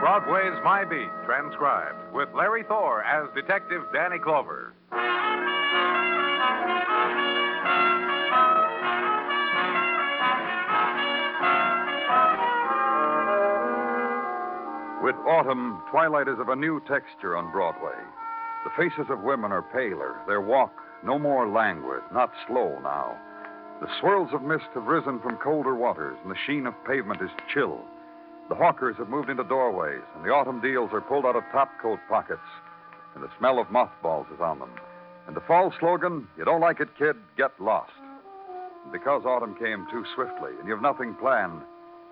Broadway's My Beat, transcribed, with Larry Thor as Detective Danny Clover. With autumn, twilight is of a new texture on Broadway. The faces of women are paler, their walk no more languid, not slow now. The swirls of mist have risen from colder waters, and the sheen of pavement is chill. The hawkers have moved into doorways, and the autumn deals are pulled out of topcoat pockets, and the smell of mothballs is on them. And the fall slogan, You don't like it, kid, get lost. And because autumn came too swiftly, and you've nothing planned,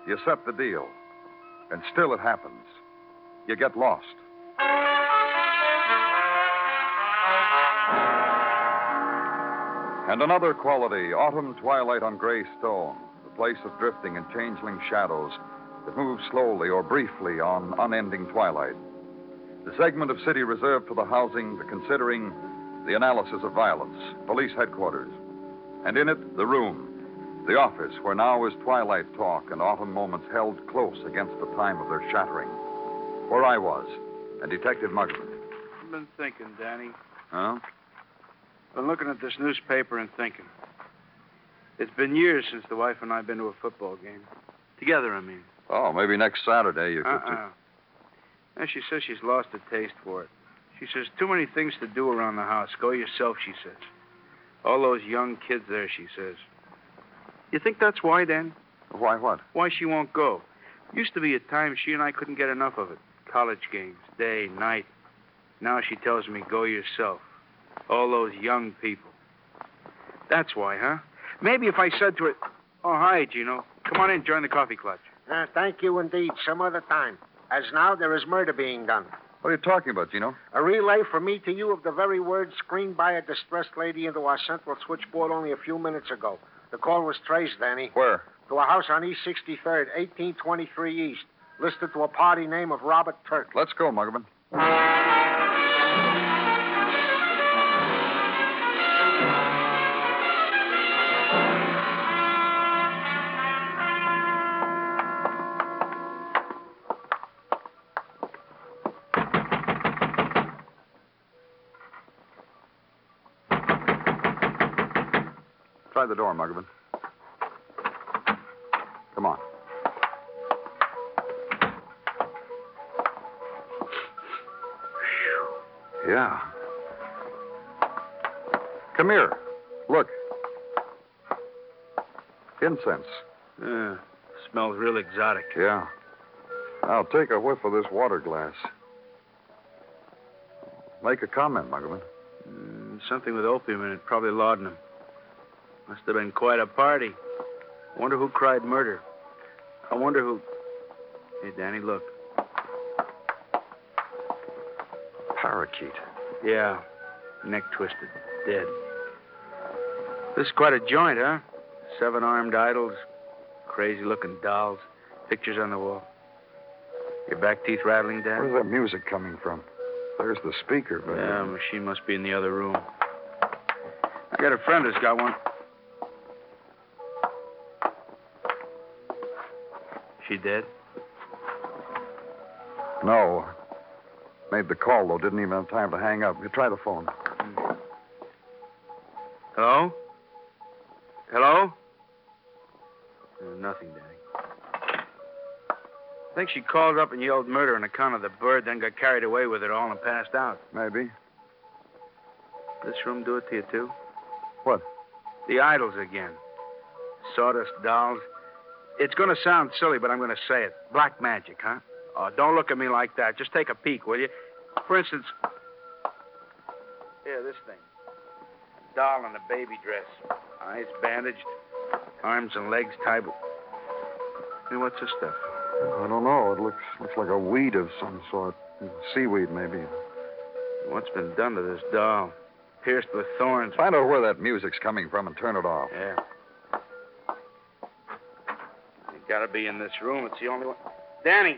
you accept the deal. And still it happens. You get lost. And another quality, autumn twilight on gray stone, the place of drifting and changeling shadows that move slowly or briefly on unending twilight. The segment of city reserved for the housing, the considering, the analysis of violence, police headquarters. And in it, the room, the office, where now is twilight talk and autumn moments held close against the time of their shattering. Where I was, and Detective Muggavan. I've been thinking, Danny. Huh? Been looking at this newspaper and thinking. It's been years since the wife and I have been to a football game. Together, I mean. Oh, maybe next Saturday you could. Uh-uh. And she says she's lost a taste for it. She says, too many things to do around the house. Go yourself, she says. All those young kids there, she says. You think that's why, Dan? Why what? Why she won't go? Used to be a time she and I couldn't get enough of it. College games, day, night. Now she tells me, go yourself. All those young people. That's why, huh? Maybe if I said to her, oh, hi, Gino. Come on in, join the coffee clutch. Uh, thank you indeed. Some other time. As now, there is murder being done. What are you talking about, Gino? A relay from me to you of the very words screamed by a distressed lady into our central switchboard only a few minutes ago. The call was traced, Danny, Where? to a house on East 63rd, 1823 East, listed to a party name of Robert Turk. Let's go, Muggavan. Door, Muggavan. Come on. Yeah. Come here. Look. Incense. Yeah, smells real exotic. Yeah. Now take a whiff of this water glass. Make a comment, Muggavan. Mm, something with opium in it, probably laudanum. Must have been quite a party. Wonder who cried murder. I wonder who. Hey, Danny, look. Parakeet. Yeah, neck twisted, dead. This is quite a joint, huh? Seven armed idols, crazy looking dolls, pictures on the wall. Your back teeth rattling, Dan? Where's that music coming from? There's the speaker, but. Yeah, machine must be in the other room. I got a friend who's got one. She dead? No. Made the call, though. Didn't even have time to hang up. You try the phone. Hello? Hello? Uh, nothing, Danny. I think she called up and yelled murder on account of the bird, then got carried away with it all and passed out. Maybe. This room do it to you, too? What? The idols again. Sawdust dolls. It's going to sound silly, but I'm going to say it. Black magic, huh? Oh, don't look at me like that. Just take a peek, will you? For instance, here, this thing. A doll in a baby dress. Eyes bandaged, arms and legs tied. Hey, what's this stuff? I don't know. It looks looks like a weed of some sort. Seaweed, maybe. What's been done to this doll? Pierced with thorns. Find out where that music's coming from and turn it off. Yeah. You gotta be in this room. It's the only one. Danny.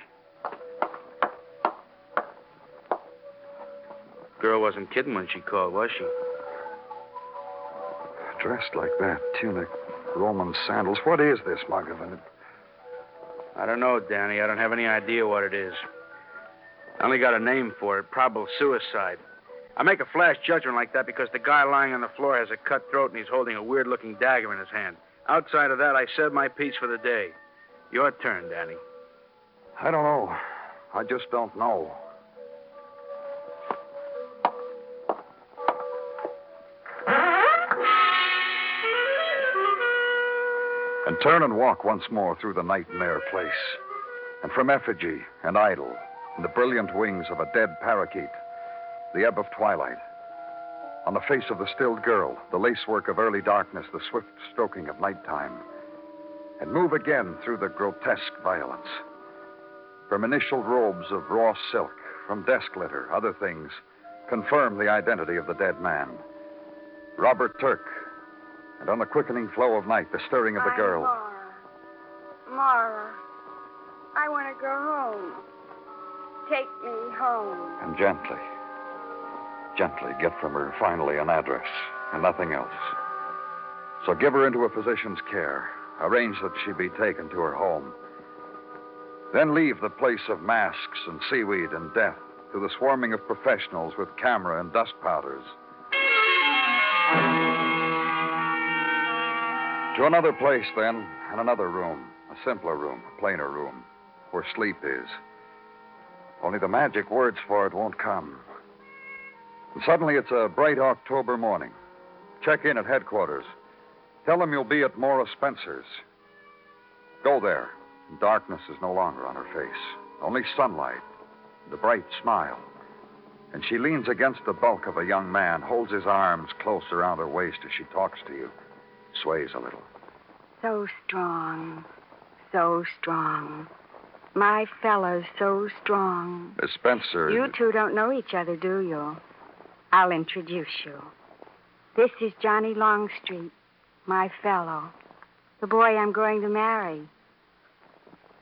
Girl wasn't kidding when she called, was she? Dressed like that, tunic, Roman sandals. What is this, Muggavan? I don't know, Danny. I don't have any idea what it is. I only got a name for it probable suicide. I make a flash judgment like that because the guy lying on the floor has a cut throat and he's holding a weird looking dagger in his hand. Outside of that, I said my piece for the day. Your turn, Danny. I don't know. I just don't know. And turn and walk once more through the nightmare place. And from effigy and idol and the brilliant wings of a dead parakeet, the ebb of twilight. On the face of the stilled girl, the lacework of early darkness, the swift stroking of nighttime. And move again through the grotesque violence. From initial robes of raw silk, from desk litter, other things, confirm the identity of the dead man. Robert Turk. And on the quickening flow of night, the stirring of the girl. Mara. Mara, I want to go home. Take me home. And gently, gently get from her finally an address and nothing else. So give her into a physician's care. Arrange that she be taken to her home. Then leave the place of masks and seaweed and death to the swarming of professionals with camera and dust powders. To another place, then, and another room. A simpler room, a plainer room, where sleep is. Only the magic words for it won't come. And suddenly it's a bright October morning. Check in at headquarters. Tell them you'll be at Mara Spencer's. Go there. Darkness is no longer on her face. Only sunlight, the bright smile. And she leans against the bulk of a young man, holds his arms close around her waist as she talks to you, sways a little. So strong. So strong. My fellow's so strong. Miss Spencer. You two don't know each other, do you? I'll introduce you. This is Johnny Longstreet, my fellow, the boy I'm going to marry.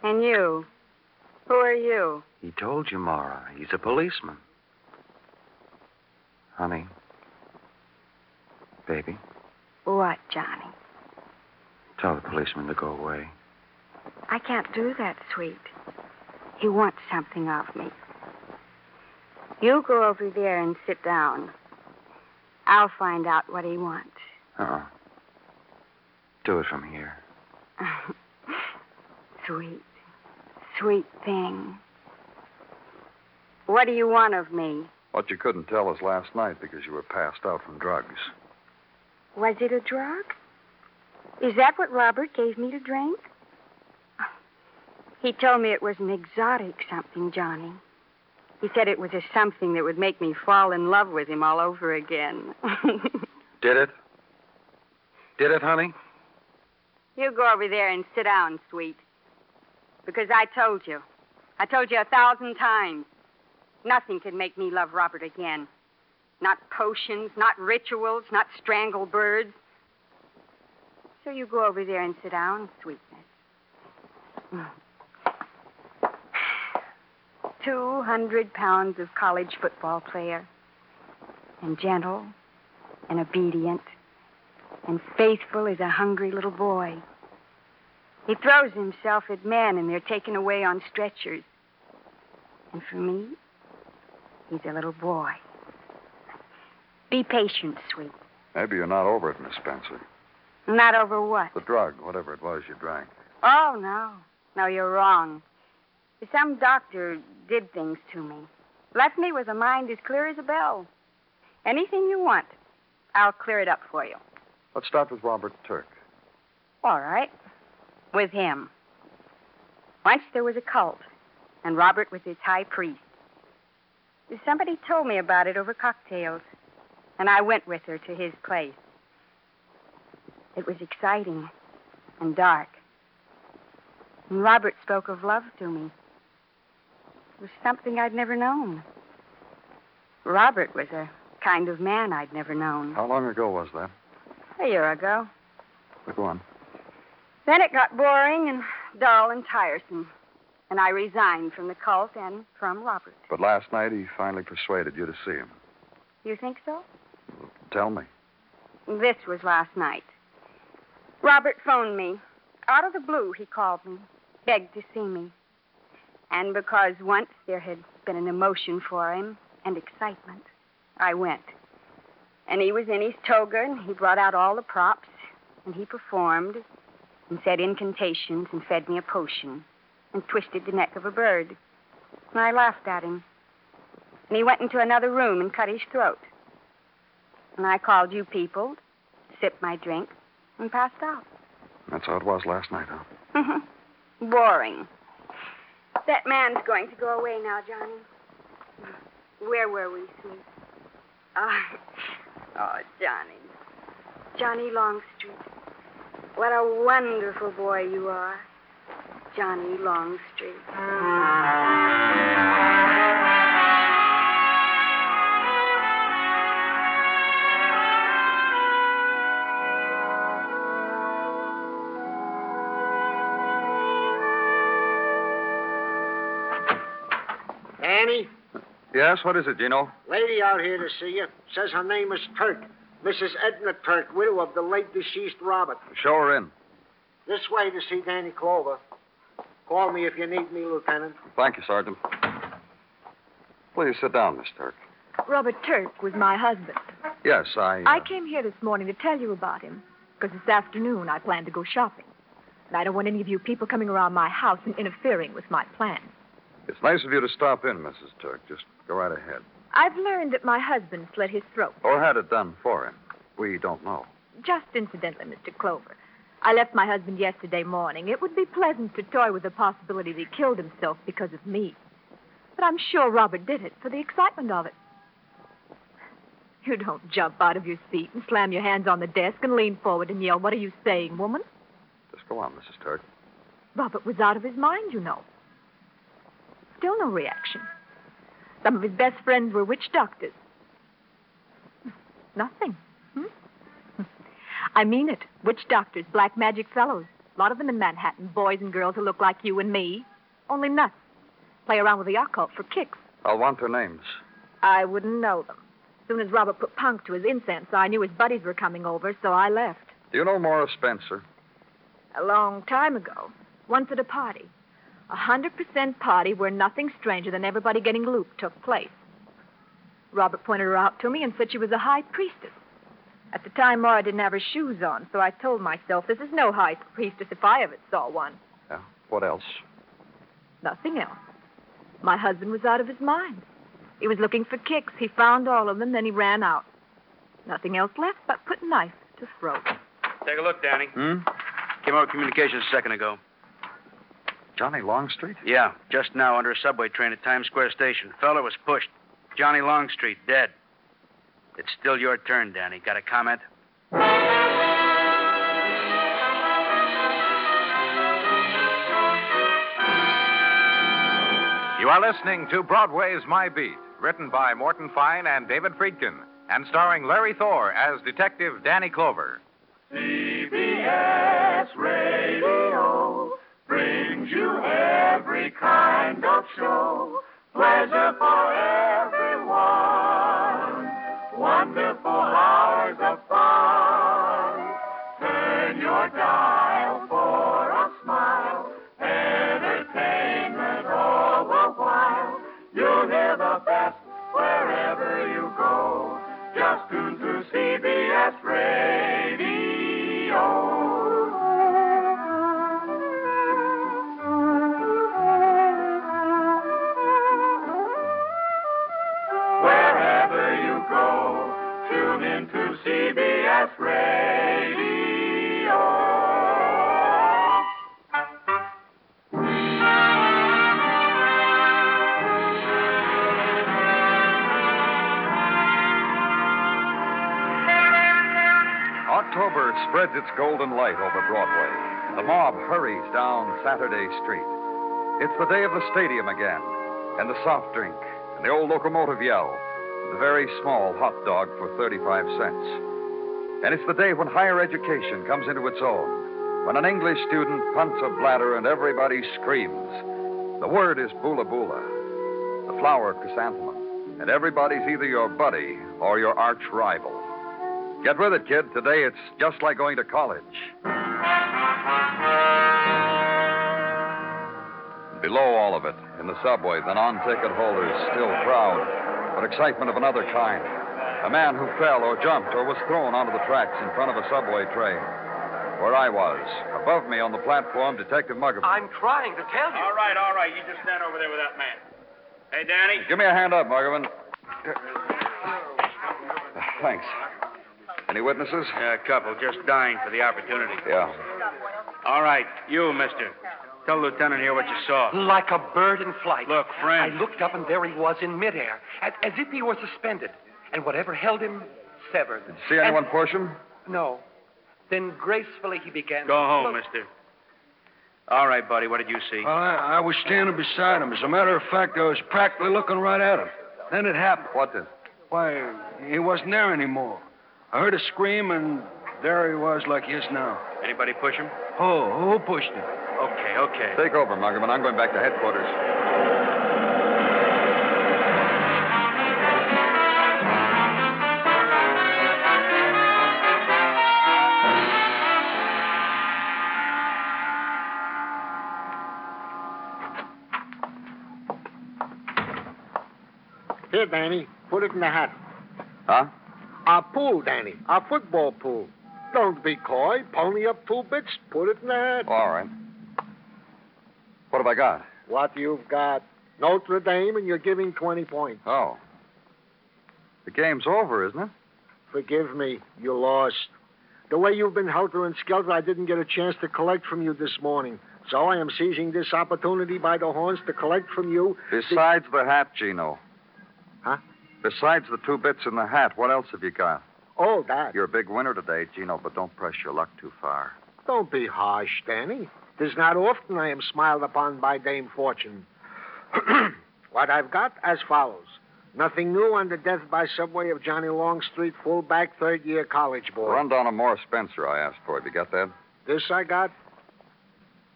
And you? Who are you? He told you, Mara. He's a policeman. Honey. Baby, What, Johnny? tell the policeman to go away. I can't do that, sweet. He wants something of me. You go over there and sit down. I'll find out what he wants. Uh-uh. Do it from here. sweet, sweet thing. What do you want of me? What you couldn't tell us last night because you were passed out from drugs. Was it a drug? Is that what Robert gave me to drink? He told me it was an exotic something, Johnny. He said it was a something that would make me fall in love with him all over again. Did it? Did it, honey? You go over there and sit down, sweet. Because I told you. I told you a thousand times. Nothing can make me love Robert again. Not potions, not rituals, not strangled birds. So you go over there and sit down, sweetness. Two hundred pounds of college football player. And gentle and obedient and faithful as a hungry little boy. He throws himself at men and they're taken away on stretchers. And for me, he's a little boy. Be patient, sweet. Maybe you're not over it, Miss Spencer. Not over what? The drug, whatever it was you drank. Oh, no. No, you're wrong. Some doctor did things to me. Left me with a mind as clear as a bell. Anything you want, I'll clear it up for you. Let's start with Robert Turk. All right. With him. Once there was a cult, and Robert was its high priest. Somebody told me about it over cocktails, and I went with her to his place. It was exciting and dark. And Robert spoke of love to me. It was something I'd never known. Robert was a kind of man I'd never known. How long ago was that? A year ago. Go on. Then it got boring and dull and tiresome. And I resigned from the cult and from Robert. But last night he finally persuaded you to see him. You think so? Tell me. This was last night. Robert phoned me. Out of the blue, he called me, begged to see me. And because once there had been an emotion for him and excitement, I went. And he was in his toga, and he brought out all the props, and he performed, and said incantations, and fed me a potion, and twisted the neck of a bird. And I laughed at him. And he went into another room and cut his throat. And I called you people, sipped my drink, and passed out. That's how it was last night, huh? Mm-hmm. Boring. That man's going to go away now, Johnny. Where were we, sweet? Oh, oh, Johnny. Johnny Longstreet. What a wonderful boy you are. Johnny Longstreet. Annie, Yes, what is it, Gino? lady out here to see you. Says her name is Turk. Mrs. Edna Turk, widow of the late deceased Robert. Show her in. This way to see Danny Clover. Call me if you need me, Lieutenant. Thank you, Sergeant. Please sit down, Miss Turk. Robert Turk was my husband. Yes, I. uh, I came here this morning to tell you about him because this afternoon I plan to go shopping. And I don't want any of you people coming around my house and interfering with my plans. It's nice of you to stop in, Mrs. Turk. Just go right ahead. I've learned that my husband slit his throat. Or had it done for him. We don't know. Just incidentally, Mr. Clover. I left my husband yesterday morning. It would be pleasant to toy with the possibility that he killed himself because of me. But I'm sure Robert did it for the excitement of it. You don't jump out of your seat and slam your hands on the desk and lean forward and yell, What are you saying, woman? Just go on, Mrs. Turk. Robert was out of his mind, you know. Still no reaction. Some of his best friends were witch doctors. Nothing. Hmm? I mean it. Witch doctors, black magic fellows. A lot of them in Manhattan. Boys and girls who look like you and me. Only nuts. Play around with the occult for kicks. I'll want their names. I wouldn't know them. As soon as Robert put punk to his incense, I knew his buddies were coming over, so I left. Do you know Mara Spencer? A long time ago. Once at a party. A hundred percent party where nothing stranger than everybody getting looped took place. Robert pointed her out to me and said she was a high priestess. At the time, Mara didn't have her shoes on, so I told myself this is no high priestess if I ever saw one. Yeah. What else? Nothing else. My husband was out of his mind. He was looking for kicks. He found all of them, then he ran out. Nothing else left but put knife to throat. Take a look, Danny. Hmm? Came out of communications a second ago. Johnny Longstreet? Yeah, just now under a subway train at Times Square Station. Fella was pushed. Johnny Longstreet, dead. It's still your turn, Danny. Got a comment? You are listening to Broadway's My Beat, written by Morton Fine and David Friedkin, and starring Larry Thor as Detective Danny Clover. CBS Radio brings you every kind of show. Pleasure for everyone. Wonderful spreads its golden light over Broadway. The mob hurries down Saturday Street. It's the day of the stadium again, and the soft drink, and the old locomotive yell, and the very small hot dog for 35 cents. And it's the day when higher education comes into its own, when an English student punts a bladder and everybody screams. The word is boola boola, the flower chrysanthemum, and everybody's either your buddy or your arch rival. Get with it, kid. Today it's just like going to college. Below all of it, in the subway, the non ticket holders still crowd, but excitement of another kind. A man who fell or jumped or was thrown onto the tracks in front of a subway train. Where I was, above me on the platform, Detective Muggavan. I'm trying to tell you. All right, all right. You just stand over there with that man. Hey, Danny. Give me a hand up, Muggavan. Thanks. Any witnesses? Yeah, a couple, just dying for the opportunity. Yeah. All right, you, mister. Tell the lieutenant here what you saw. Like a bird in flight. Look, friend. I looked up and there he was in midair, as, as if he were suspended. And whatever held him severed. Did you see anyone push him? No. Then gracefully he began. Go home, Look- mister. All right, buddy, what did you see? Well, I, I was standing beside him. As a matter of fact, I was practically looking right at him. Then it happened. What did? Why, he wasn't there anymore. I heard a scream, and there he was like he is now. Anybody push him? Oh, who pushed him? Okay, okay. Take over, Muggavan. I'm going back to headquarters. Here, Danny. Put it in the hat. Huh? Our pool, Danny. Our football pool. Don't be coy. Pony up two bits. Put it in the hat. All right. What have I got? What you've got. Notre Dame, and you're giving 20 points. Oh. The game's over, isn't it? Forgive me. You lost. The way you've been helter and skelter, I didn't get a chance to collect from you this morning. So I am seizing this opportunity by the horns to collect from you. Besides the hat, Gino. Huh? Besides the two bits in the hat, what else have you got? Oh, that. You're a big winner today, Gino, but don't press your luck too far. Don't be harsh, Danny. Tis not often I am smiled upon by Dame Fortune. what I've got as follows. Nothing new on the death by subway of Johnny Longstreet, fullback, third year college boy. Run down a Mara Spencer I asked for. Have you got that? This I got?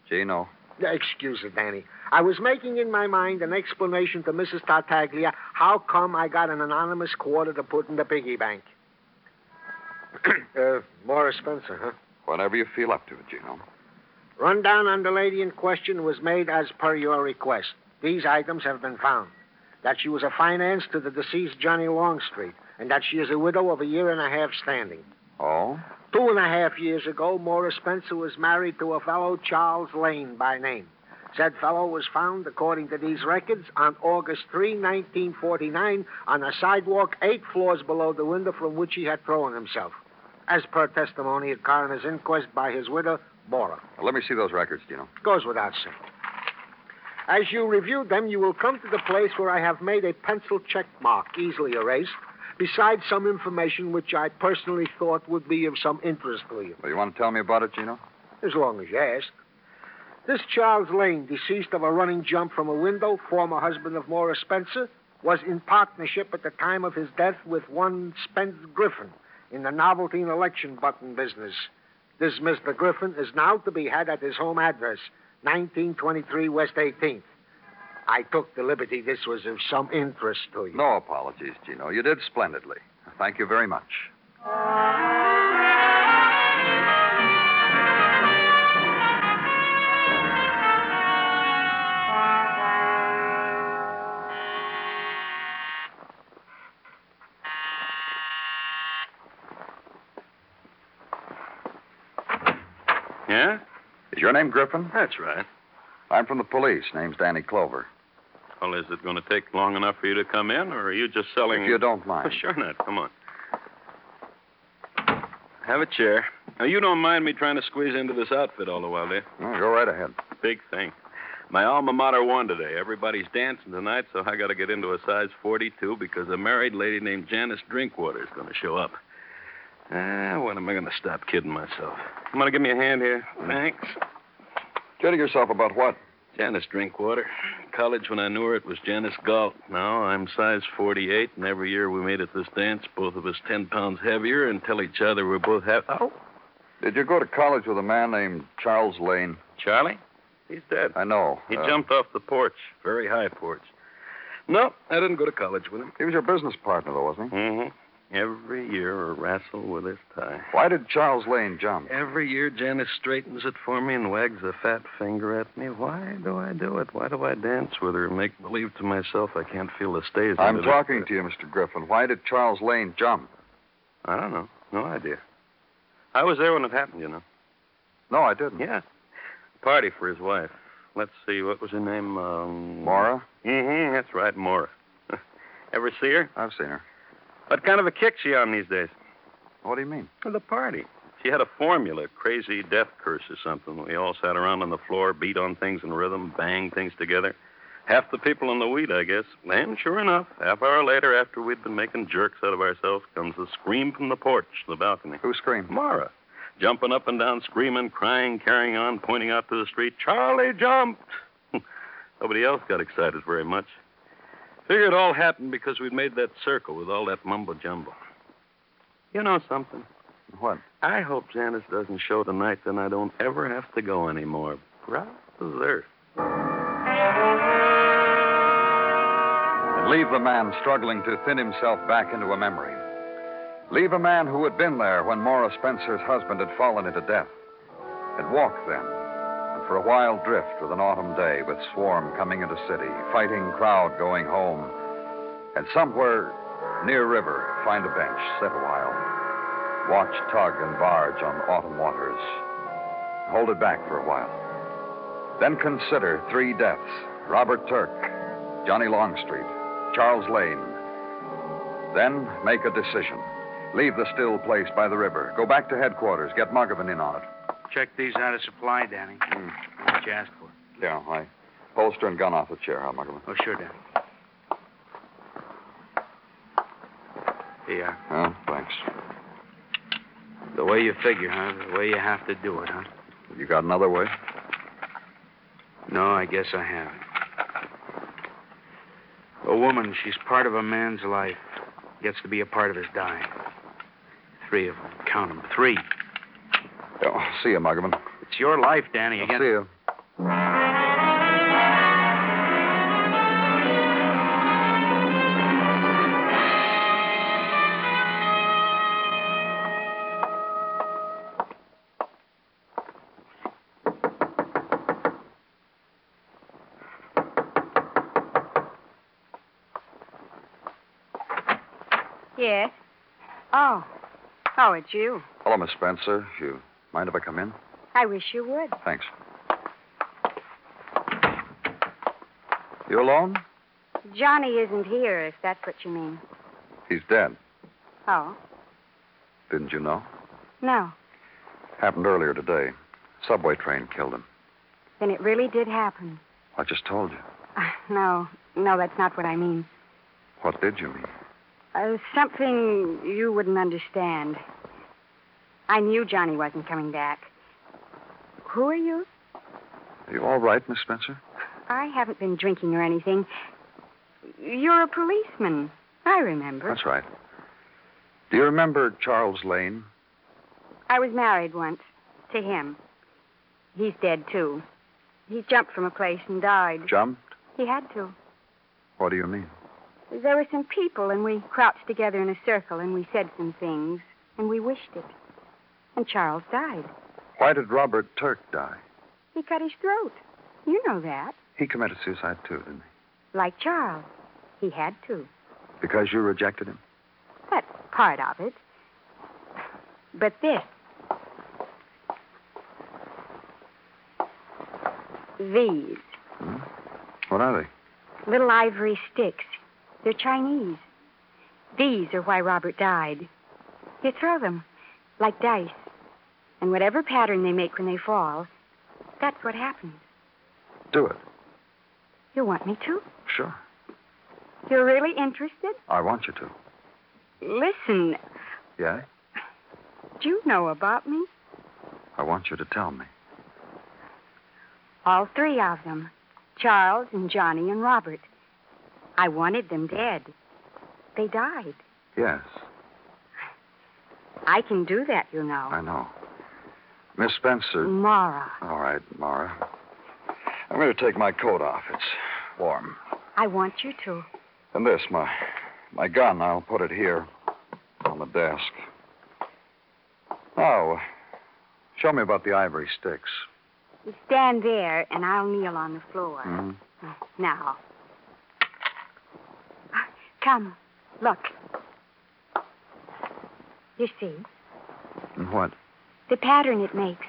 Gino. Excuse it, Danny. I was making in my mind an explanation to Mrs. Tartaglia how come I got an anonymous quarter to put in the piggy bank. uh, Mara Spencer, huh? Whatever you feel up to it, Gino. Rundown on the lady in question was made as per your request. These items have been found. That she was a finance to the deceased Johnny Longstreet, and that she is a widow of a year and a half standing. Oh? Two and a half years ago, Mara Spencer was married to a fellow Charles Lane by name. Said fellow was found, according to these records, on August 3, 1949, on a sidewalk eight floors below the window from which he had thrown himself. As per testimony at coroner's inquest by his widow, Bora. Now, let me see those records, Gino. Goes without saying. As you review them, you will come to the place where I have made a pencil check mark, easily erased, besides some information which I personally thought would be of some interest to you. Well, you want to tell me about it, Gino? As long as you ask. This Charles Lane, deceased of a running jump from a window, former husband of Mara Spencer, was in partnership at the time of his death with one Spence Griffin in the novelty and election button business. This Mr. Griffin is now to be had at his home address, 1923 West 18th. I took the liberty this was of some interest to you. No apologies, Gino. You did splendidly. Thank you very much. Your name Griffin? That's right. I'm from the police. Name's Danny Clover. Well, is it going to take long enough for you to come in, or are you just selling? If you don't mind. Oh, sure not. Come on. Have a chair. Now, you don't mind me trying to squeeze into this outfit all the while, do you? Well, go right ahead. Big thing. My alma mater won today. Everybody's dancing tonight, so I got to get into a size 42 because a married lady named Janice Drinkwater is going to show up. Ah, when am I going to stop kidding myself? You want to give me a hand here? Thanks. Kidding yourself about what? Janice Drinkwater. College, when I knew her, it was Janice Galt. Now I'm size 48, and every year we made at this dance, both of us 10 pounds heavier, and tell each other we're both half. Oh, Did you go to college with a man named Charles Lane? Charlie? He's dead. I know. He Uh, jumped off the porch, very high porch. No, I didn't go to college with him. He was your business partner, though, wasn't he? Mm-hmm. Every year a wrestle with his tie. Why did Charles Lane jump? Every year Janice straightens it for me and wags a fat finger at me. Why do I do it? Why do I dance with her and make believe to myself I can't feel the stays? I'm the- talking to you, Mr. Griffin. Why did Charles Lane jump? I don't know. No idea. I was there when it happened, you know. No, I didn't. Yeah. Party for his wife. Let's see, what was her name? Um... Mara? Mm-hmm, that's right, Mara. Ever see her? I've seen her. What kind of a kick she on these days? What do you mean? For the party. She had a formula, crazy death curse or something. We all sat around on the floor, beat on things in rhythm, bang things together. Half the people in the weed, I guess. And sure enough, half hour later, after we'd been making jerks out of ourselves, comes a scream from the porch, the balcony. Who screamed? Mara. Jumping up and down, screaming, crying, carrying on, pointing out to the street. Charlie jumped! Nobody else got excited very much. Figure it all happened because we'd made that circle with all that mumbo jumbo. You know something? What? I hope Janice doesn't show tonight, then I don't ever have to go anymore. Proud as. And leave the man struggling to thin himself back into a memory. Leave a man who had been there when Mara Spencer's husband had fallen into death. Had walked then, for a while drift with an autumn day, with swarm coming into city, fighting crowd going home, and somewhere near river find a bench, sit a while, watch tug and barge on autumn waters, hold it back for a while. Then consider three deaths Robert Turk, Johnny Longstreet, Charles Lane. Then make a decision. Leave the still place by the river. Go back to headquarters. Get Muggavan in on it. Check these out of supply, Danny. Hmm. What you asked for. Yeah, I holster and gun off the chair, huh, Muggavan? Oh, sure, Danny. Here you are. Oh, thanks. The way you figure, huh? The way you have to do it, huh? You got another way? No, I guess I haven't. A woman, she's part of a man's life. Gets to be a part of his dying. Three of them. Count them. Three. Oh, see you, Muggavan. It's your life, Danny. I'll Again. see you. Yes. Oh. Oh, it's you. Hello, Miss Spencer. You mind if I come in? I wish you would. Thanks. You alone? Johnny isn't here, if that's what you mean. He's dead. Oh. Didn't you know? No. Happened earlier today. Subway train killed him. Then it really did happen. I just told you. Uh, no. No, that's not what I mean. What did you mean? Uh, something you wouldn't understand. I knew Johnny wasn't coming back. Who are you? Are you all right, Miss Spencer? I haven't been drinking or anything. You're a policeman. I remember. That's right. Do you remember Charles Lane? I was married once to him. He's dead, too. He jumped from a place and died. Jumped? He had to. What do you mean? There were some people, and we crouched together in a circle, and we said some things, and we wished it. And Charles died. Why did Robert Turk die? He cut his throat. You know that. He committed suicide, too, didn't he? Like Charles. He had to. Because you rejected him? That's part of it. But this. These. Hmm? What are they? Little ivory sticks. They're Chinese. These are why Robert died. You throw them like dice. And whatever pattern they make when they fall, that's what happens. Do it. You want me to? Sure. You're really interested? I want you to. Listen, Yeah? Do you know about me? I want you to tell me. All three of them Charles and Johnny and Robert. I wanted them dead. They died. Yes, I can do that, you know. I know. Miss Spencer. Mara, All right, Mara. I'm going to take my coat off. It's warm. I want you to. And this, my my gun, I'll put it here on the desk. Now, show me about the ivory sticks. You stand there, and I'll kneel on the floor. Hmm? Now. Come, look. You see, what? The pattern it makes.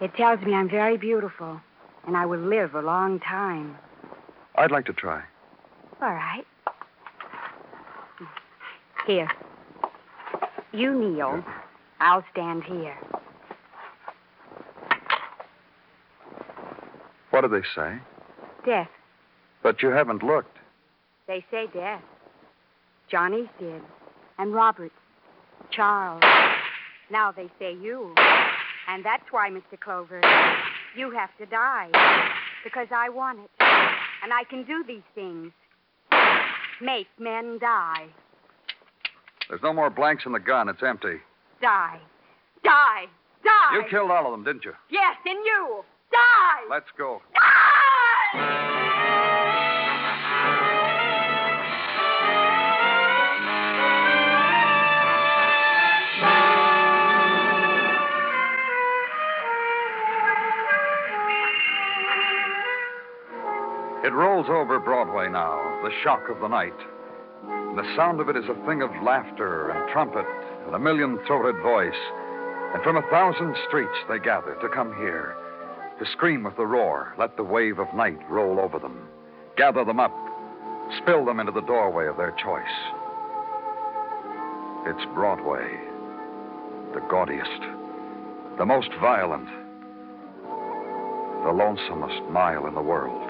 It tells me I'm very beautiful, and I will live a long time. I'd like to try. All right. Here. You kneel. I'll stand here. What do they say? Death. But you haven't looked. They say death. Johnny's did. And Robert. Charles. Now they say you. And that's why, Mr. Clover, you have to die. Because I want it. And I can do these things. Make men die. There's no more blanks in the gun. It's empty. Die. Die. Die. You killed all of them, didn't you? Yes, and you. Die. Let's go. It rolls over Broadway now, the shock of the night. And the sound of it is a thing of laughter and trumpet and a million throated voice. And from a thousand streets they gather to come here, to scream with the roar, let the wave of night roll over them, gather them up, spill them into the doorway of their choice. It's Broadway, the gaudiest, the most violent, the lonesomest mile in the world.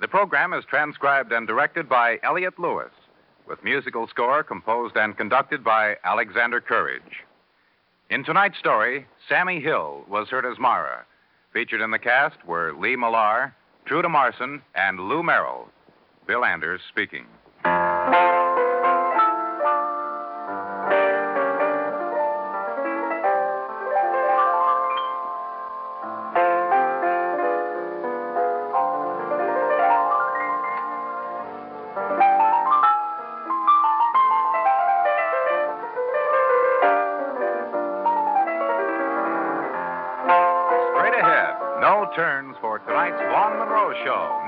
The program is transcribed and directed by Elliott Lewis, with musical score composed and conducted by Alexander Courage. In tonight's story, Sammie Hill was heard as Mara. Featured in the cast were Lee Millar, Truda Marson, and Lou Merrill. Bill Anders speaking.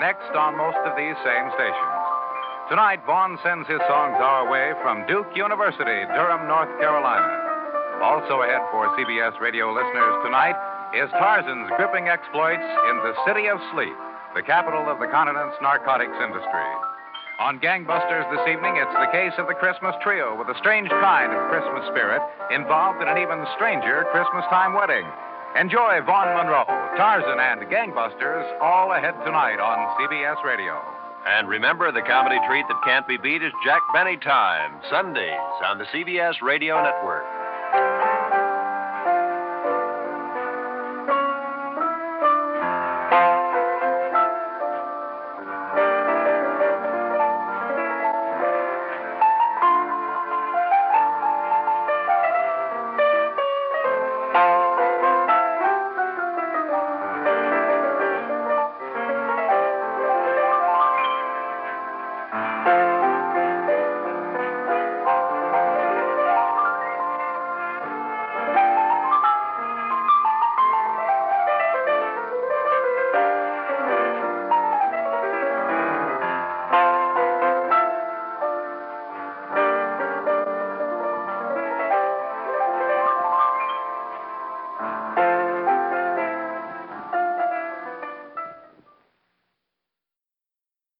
Next on most of these same stations. Tonight, Vaughn sends his songs our way from Duke University, Durham, North Carolina. Also ahead for CBS radio listeners tonight is Tarzan's gripping exploits in the City of Sleep, the capital of the continent's narcotics industry. On Gangbusters this evening, it's the case of the Christmas trio with a strange kind of Christmas spirit involved in an even stranger Christmas time wedding. Enjoy Vaughn Monroe, Tarzan, and Gangbusters all ahead tonight on CBS Radio. And remember, the comedy treat that can't be beat is Jack Benny Time, Sundays on the CBS Radio Network.